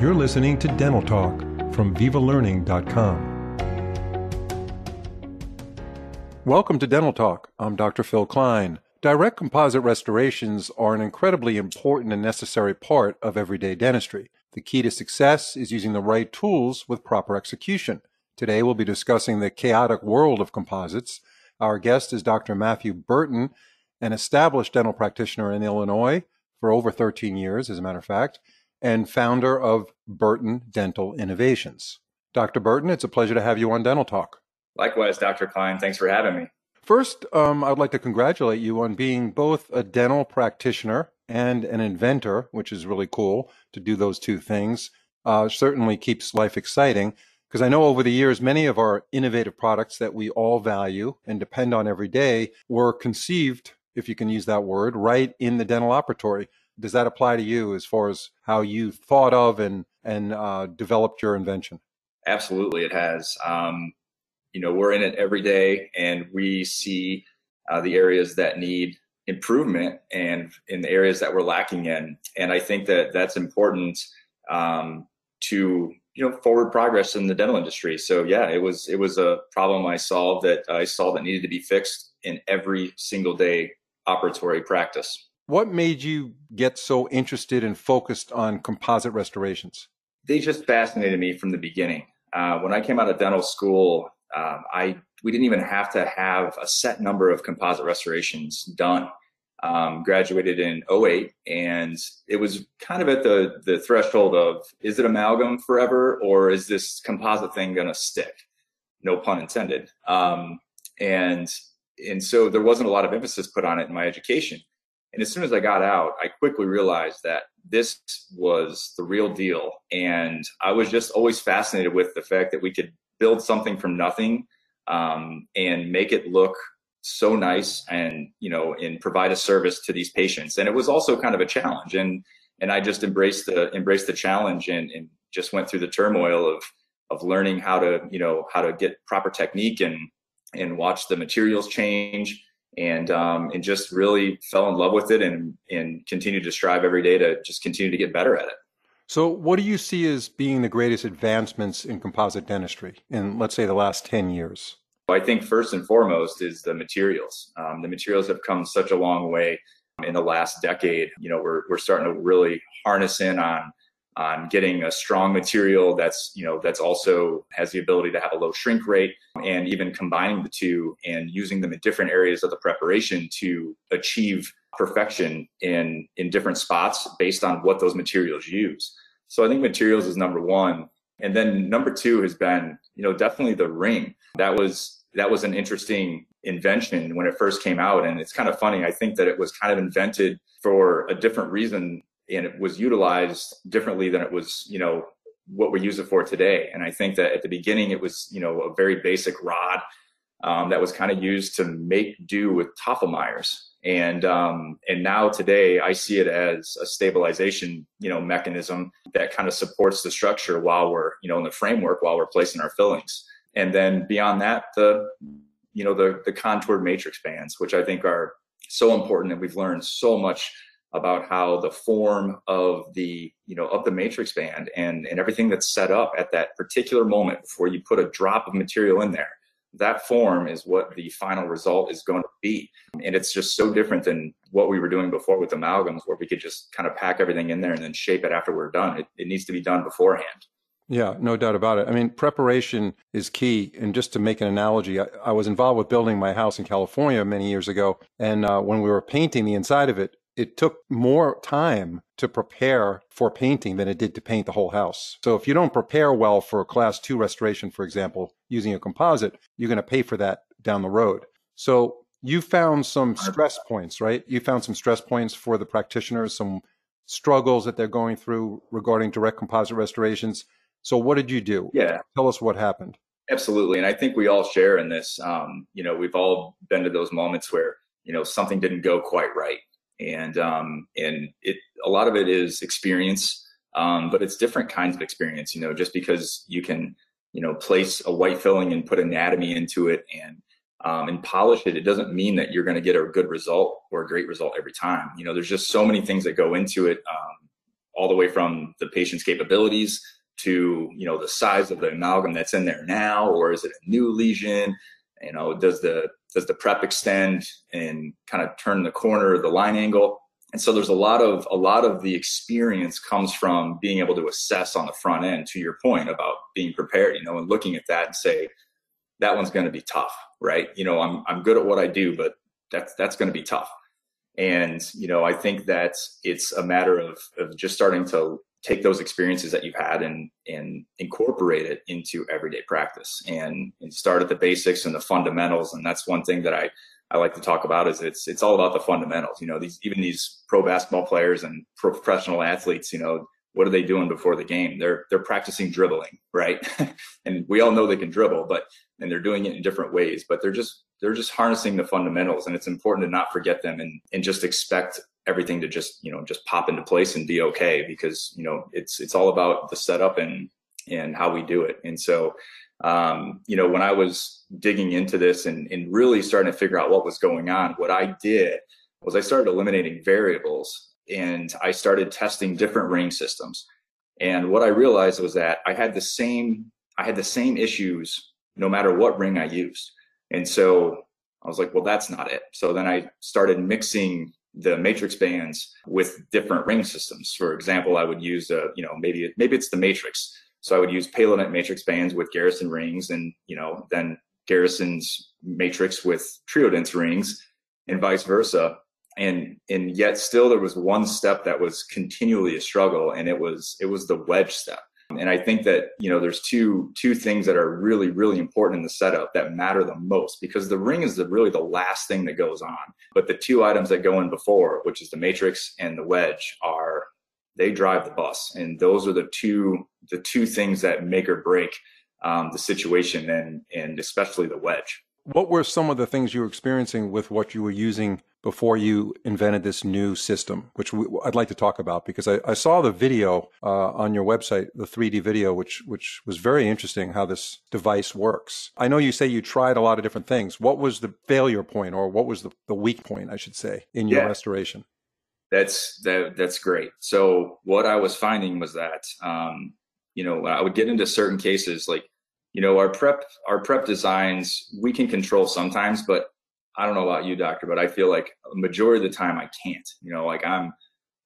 You're listening to Dental Talk from VivaLearning.com. Welcome to Dental Talk. I'm Dr. Phil Klein. Direct composite restorations are an incredibly important and necessary part of everyday dentistry. The key to success is using the right tools with proper execution. Today we'll be discussing the chaotic world of composites. Our guest is Dr. Matthew Burton, an established dental practitioner in Illinois for over 13 years, as a matter of fact and founder of Burton Dental Innovations. Dr. Burton, it's a pleasure to have you on Dental Talk. Likewise, Dr. Klein. Thanks for having me. First, um, I'd like to congratulate you on being both a dental practitioner and an inventor, which is really cool to do those two things. Uh, certainly keeps life exciting because I know over the years, many of our innovative products that we all value and depend on every day were conceived, if you can use that word, right in the dental operatory does that apply to you as far as how you thought of and and uh, developed your invention? Absolutely, it has. Um, you know, we're in it every day, and we see uh, the areas that need improvement and in the areas that we're lacking in. And I think that that's important um, to you know forward progress in the dental industry. So yeah, it was it was a problem I solved that I saw that needed to be fixed in every single day operatory practice. What made you get so interested and focused on composite restorations? They just fascinated me from the beginning. Uh, when I came out of dental school, um, I we didn't even have to have a set number of composite restorations done. Um, graduated in 08 and it was kind of at the the threshold of is it amalgam forever or is this composite thing going to stick no pun intended um, and and so there wasn't a lot of emphasis put on it in my education and as soon as I got out, I quickly realized that this was the real deal. And I was just always fascinated with the fact that we could build something from nothing um, and make it look so nice and you know and provide a service to these patients. And it was also kind of a challenge. And and i just embraced the embraced the challenge and, and just went through the turmoil of of learning how to you know how to get proper technique and and watch the materials change and um, and just really fell in love with it and and continue to strive every day to just continue to get better at it. So, what do you see as being the greatest advancements in composite dentistry in, let's say, the last ten years? I think first and foremost is the materials. Um, the materials have come such a long way in the last decade. You know, we're we're starting to really harness in on on getting a strong material that's you know that's also has the ability to have a low shrink rate and even combining the two and using them in different areas of the preparation to achieve perfection in in different spots based on what those materials use. So i think materials is number one. And then number two has been you know definitely the ring. That was that was an interesting invention when it first came out. And it's kind of funny. I think that it was kind of invented for a different reason and it was utilized differently than it was, you know, what we use it for today. And I think that at the beginning it was, you know, a very basic rod um, that was kind of used to make do with Tofflemires. And um, and now today I see it as a stabilization, you know, mechanism that kind of supports the structure while we're, you know, in the framework while we're placing our fillings. And then beyond that, the you know the the contoured matrix bands, which I think are so important, and we've learned so much about how the form of the you know of the matrix band and and everything that's set up at that particular moment before you put a drop of material in there that form is what the final result is going to be and it's just so different than what we were doing before with amalgams where we could just kind of pack everything in there and then shape it after we're done it, it needs to be done beforehand yeah, no doubt about it. I mean, preparation is key. And just to make an analogy, I, I was involved with building my house in California many years ago. And uh, when we were painting the inside of it, it took more time to prepare for painting than it did to paint the whole house. So if you don't prepare well for a class two restoration, for example, using a composite, you're going to pay for that down the road. So you found some stress points, right? You found some stress points for the practitioners, some struggles that they're going through regarding direct composite restorations. So what did you do? Yeah. Tell us what happened. Absolutely. And I think we all share in this. Um, you know, we've all been to those moments where, you know, something didn't go quite right and um, and it a lot of it is experience, um, but it's different kinds of experience. You know, just because you can you know place a white filling and put anatomy into it and um, and polish it, it doesn't mean that you're going to get a good result or a great result every time. You know, there's just so many things that go into it. Um, all the way from the patient's capabilities to you know the size of the amalgam that's in there now or is it a new lesion you know does the does the prep extend and kind of turn the corner the line angle? And so there's a lot of a lot of the experience comes from being able to assess on the front end to your point about being prepared you know and looking at that and say that one's going to be tough right? You know i'm i'm good at what i do but that's that's going to be tough. And you know i think that it's a matter of of just starting to take those experiences that you've had and and incorporate it into everyday practice and, and start at the basics and the fundamentals and that's one thing that i I like to talk about is it's it's all about the fundamentals. You know, these even these pro basketball players and professional athletes, you know, what are they doing before the game? They're they're practicing dribbling, right? and we all know they can dribble, but and they're doing it in different ways, but they're just they're just harnessing the fundamentals and it's important to not forget them and and just expect everything to just, you know, just pop into place and be okay because, you know, it's it's all about the setup and and how we do it. And so um, you know, when I was digging into this and, and really starting to figure out what was going on, what I did was I started eliminating variables and I started testing different ring systems. And what I realized was that I had the same I had the same issues no matter what ring I used. And so I was like, well, that's not it. So then I started mixing the matrix bands with different ring systems. For example, I would use a, you know, maybe maybe it's the matrix so I would use Palodent matrix bands with Garrison rings and, you know, then Garrison's matrix with Triodent's rings and vice versa. And, and yet still there was one step that was continually a struggle and it was, it was the wedge step. And I think that, you know, there's two, two things that are really, really important in the setup that matter the most because the ring is the, really the last thing that goes on. But the two items that go in before, which is the matrix and the wedge are they drive the bus, and those are the two the two things that make or break um, the situation, and and especially the wedge. What were some of the things you were experiencing with what you were using before you invented this new system, which we, I'd like to talk about because I, I saw the video uh, on your website, the 3D video, which which was very interesting how this device works. I know you say you tried a lot of different things. What was the failure point, or what was the, the weak point, I should say, in your yeah. restoration? that's that that's great. So what I was finding was that um, you know I would get into certain cases like you know our prep our prep designs we can control sometimes, but I don't know about you, doctor, but I feel like a majority of the time I can't. You know, like I'm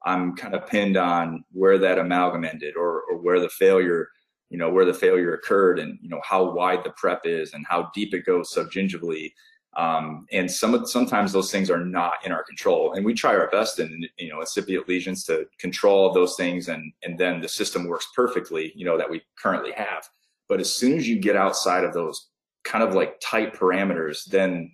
I'm kind of pinned on where that amalgam ended or or where the failure you know where the failure occurred and you know how wide the prep is and how deep it goes subgingivally um, and some of, sometimes those things are not in our control. And we try our best in, you know, incipient lesions to control those things. And, and then the system works perfectly, you know, that we currently have. But as soon as you get outside of those kind of like tight parameters, then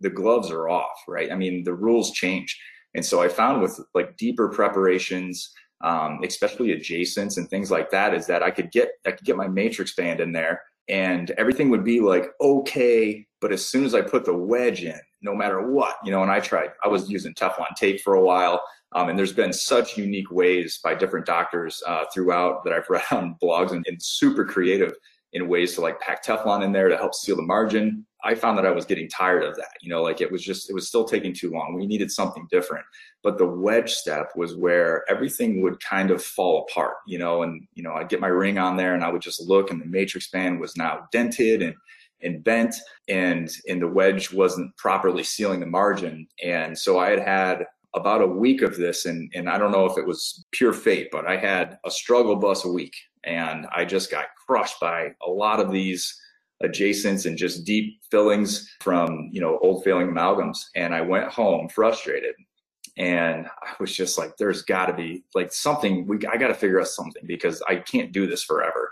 the gloves are off, right? I mean, the rules change. And so I found with like deeper preparations, um, especially adjacents and things like that, is that I could get I could get my matrix band in there and everything would be like okay but as soon as i put the wedge in no matter what you know and i tried i was using teflon tape for a while um, and there's been such unique ways by different doctors uh, throughout that i've read on blogs and, and super creative in ways to like pack teflon in there to help seal the margin I found that I was getting tired of that. You know, like it was just, it was still taking too long. We needed something different. But the wedge step was where everything would kind of fall apart, you know, and, you know, I'd get my ring on there and I would just look and the matrix band was now dented and, and bent and, and the wedge wasn't properly sealing the margin. And so I had had about a week of this and, and I don't know if it was pure fate, but I had a struggle bus a week and I just got crushed by a lot of these adjacents and just deep fillings from you know old failing amalgams. And i went home frustrated. And i was just like there's got to be like something we i got to figure out something because i can't do this forever.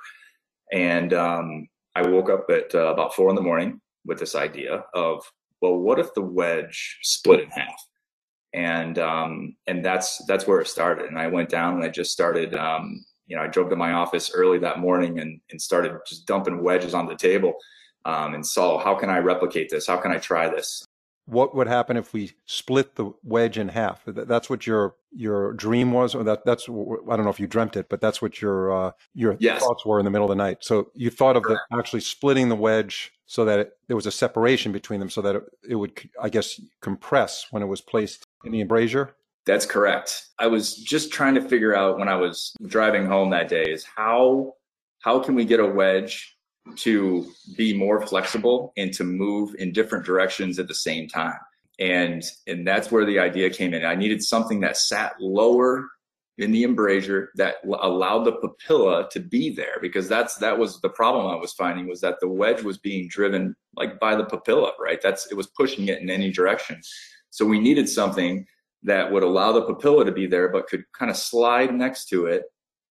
And um, i woke up at uh, about four in the morning with this idea of well what if the wedge split in half? And um, and that's that's where it started. And i went down and i just started um, you know, I drove to my office early that morning and, and started just dumping wedges on the table um, and saw how can I replicate this? How can I try this? What would happen if we split the wedge in half? That's what your your dream was, or that that's I don't know if you dreamt it, but that's what your uh, your yes. thoughts were in the middle of the night. So you thought of the, actually splitting the wedge so that it, there was a separation between them, so that it, it would, I guess, compress when it was placed in the embrasure. That's correct. I was just trying to figure out when I was driving home that day is how how can we get a wedge to be more flexible and to move in different directions at the same time. And and that's where the idea came in. I needed something that sat lower in the embrasure that allowed the papilla to be there because that's that was the problem I was finding was that the wedge was being driven like by the papilla, right? That's it was pushing it in any direction. So we needed something that would allow the papilla to be there but could kind of slide next to it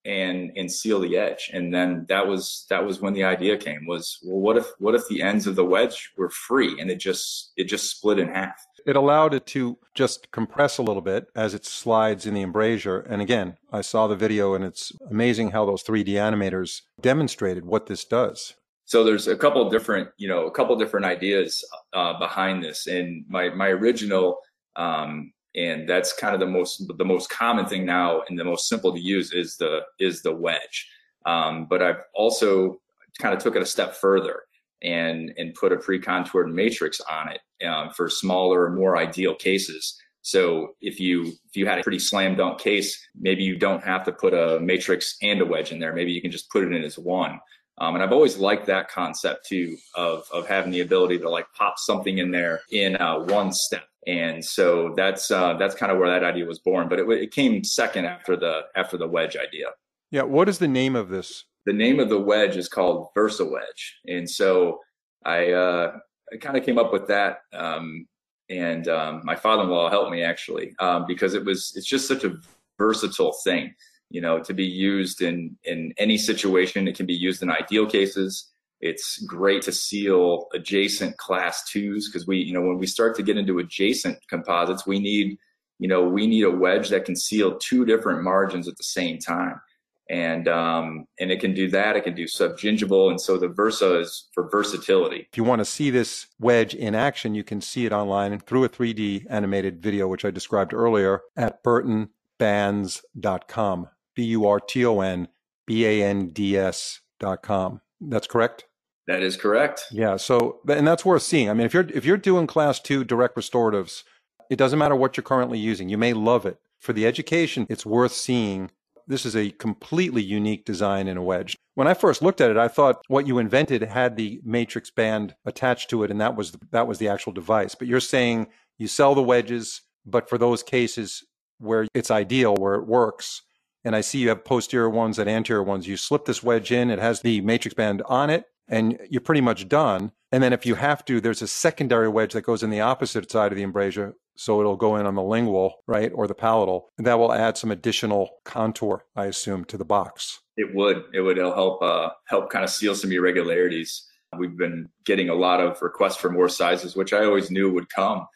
and and seal the edge. And then that was that was when the idea came was well what if what if the ends of the wedge were free and it just it just split in half? It allowed it to just compress a little bit as it slides in the embrasure. And again i saw the video and it's amazing how those 3d animators demonstrated what this does. So there's a couple different you know a couple different ideas uh, behind this. And my my original um, and that's kind of the most the most common thing now and the most simple to use is the is the wedge. Um, but i've also kind of took it a step further and and put a pre-contoured matrix on it um, for smaller more ideal cases. So if you if you had a pretty slam dunk case maybe you don't have to put a matrix and a wedge in there. Maybe you can just put it in as one. Um, and I've always liked that concept too of of having the ability to like pop something in there in uh, one step and so that's uh, that's kind of where that idea was born. But it, it came second after the after the wedge idea. Yeah, what is the name of this? The name of the wedge is called Versa Wedge, and so I uh, I kind of came up with that. Um, and um, my father-in-law helped me actually um, because it was it's just such a versatile thing you know to be used in in any situation it can be used in ideal cases it's great to seal adjacent class twos because we, you know, when we start to get into adjacent composites, we need, you know, we need a wedge that can seal two different margins at the same time. And um, and it can do that. It can do subgingival, and so the Versa is for versatility. If you want to see this wedge in action, you can see it online through a 3D animated video, which I described earlier at burtonbands.com. B U R T O N B A N D S.com. That's correct? That is correct. Yeah. So, and that's worth seeing. I mean, if you're if you're doing class two direct restoratives, it doesn't matter what you're currently using. You may love it for the education. It's worth seeing. This is a completely unique design in a wedge. When I first looked at it, I thought what you invented had the matrix band attached to it, and that was the, that was the actual device. But you're saying you sell the wedges, but for those cases where it's ideal, where it works, and I see you have posterior ones and anterior ones. You slip this wedge in, it has the matrix band on it, and you're pretty much done. And then if you have to, there's a secondary wedge that goes in the opposite side of the embrasure. So it'll go in on the lingual, right, or the palatal. And that will add some additional contour, I assume, to the box. It would. It would help uh, help kind of seal some irregularities. We've been getting a lot of requests for more sizes, which I always knew would come.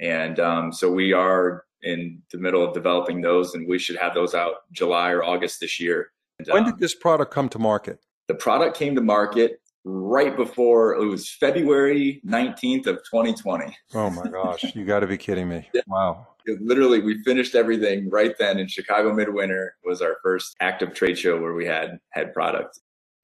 And um, so we are in the middle of developing those, and we should have those out July or August this year. And, when did um, this product come to market? The product came to market right before it was February 19th of 2020. Oh my gosh, you got to be kidding me. Wow. It literally, we finished everything right then in Chicago Midwinter was our first active trade show where we had had product.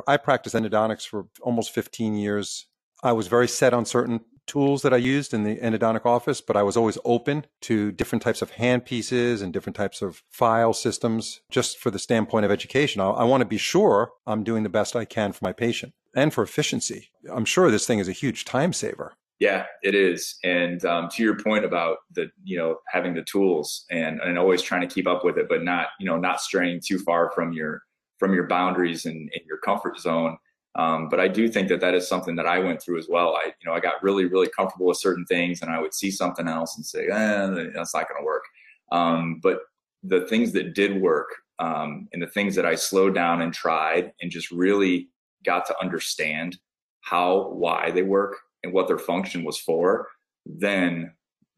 I practiced endodontics for almost 15 years. I was very set on certain tools that I used in the endodontic office, but I was always open to different types of hand pieces and different types of file systems just for the standpoint of education. I, I want to be sure I'm doing the best I can for my patient and for efficiency. I'm sure this thing is a huge time saver. Yeah, it is. And um, to your point about the, you know, having the tools and, and always trying to keep up with it, but not, you know, not straying too far from your, from your boundaries and, and your comfort zone um, but I do think that that is something that I went through as well. I, you know, I got really, really comfortable with certain things, and I would see something else and say, "Eh, that's not going to work." Um, but the things that did work, um, and the things that I slowed down and tried, and just really got to understand how, why they work, and what their function was for, then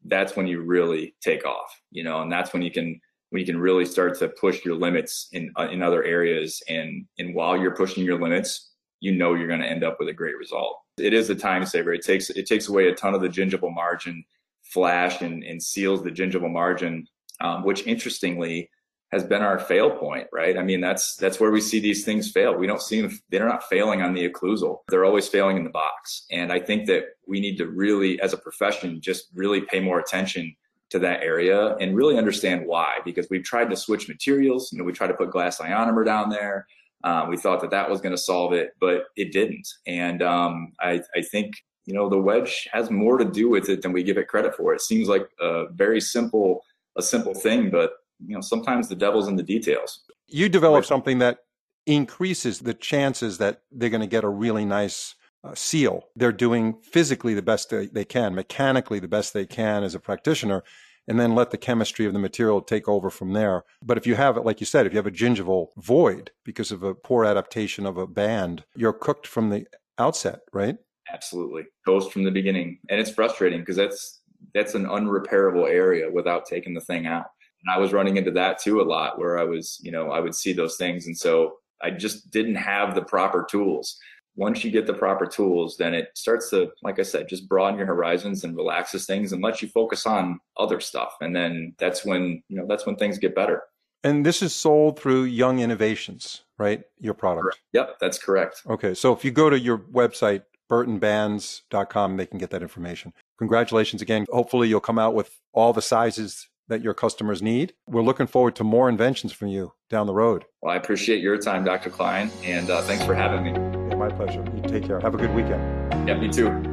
that's when you really take off. You know, and that's when you can when you can really start to push your limits in uh, in other areas and and while you're pushing your limits you know you're going to end up with a great result. It is a time saver. It takes it takes away a ton of the gingival margin flash and, and seals the gingival margin, um, which interestingly has been our fail point, right? I mean, that's that's where we see these things fail. We don't see them; they're not failing on the occlusal; they're always failing in the box. And I think that we need to really, as a profession, just really pay more attention to that area and really understand why. Because we've tried to switch materials. You know, we try to put glass ionomer down there. Uh, we thought that that was going to solve it, but it didn't. And um, I, I think you know the wedge has more to do with it than we give it credit for. It seems like a very simple a simple thing, but you know sometimes the devil's in the details. You develop something that increases the chances that they're going to get a really nice uh, seal. They're doing physically the best they, they can, mechanically the best they can as a practitioner, and then let the chemistry of the material take over from there. But if you have it, like you said, if you have a gingival void because of a poor adaptation of a band, you're cooked from the outset, right? Absolutely. Toast from the beginning. And it's frustrating because that's that's an unrepairable area without taking the thing out. And I was running into that too a lot where I was, you know, I would see those things. And so I just didn't have the proper tools. Once you get the proper tools, then it starts to, like I said, just broaden your horizons and relaxes things and lets you focus on other stuff. And then that's when, you know, that's when things get better. And this is sold through Young Innovations, right? Your product. Correct. Yep, that's correct. Okay. So if you go to your website, burtonbands.com, they can get that information. Congratulations again. Hopefully you'll come out with all the sizes that your customers need. We're looking forward to more inventions from you down the road. Well, I appreciate your time, Dr. Klein, and uh, thanks for having me. My pleasure. You take care. Have a good weekend. Yeah, me too.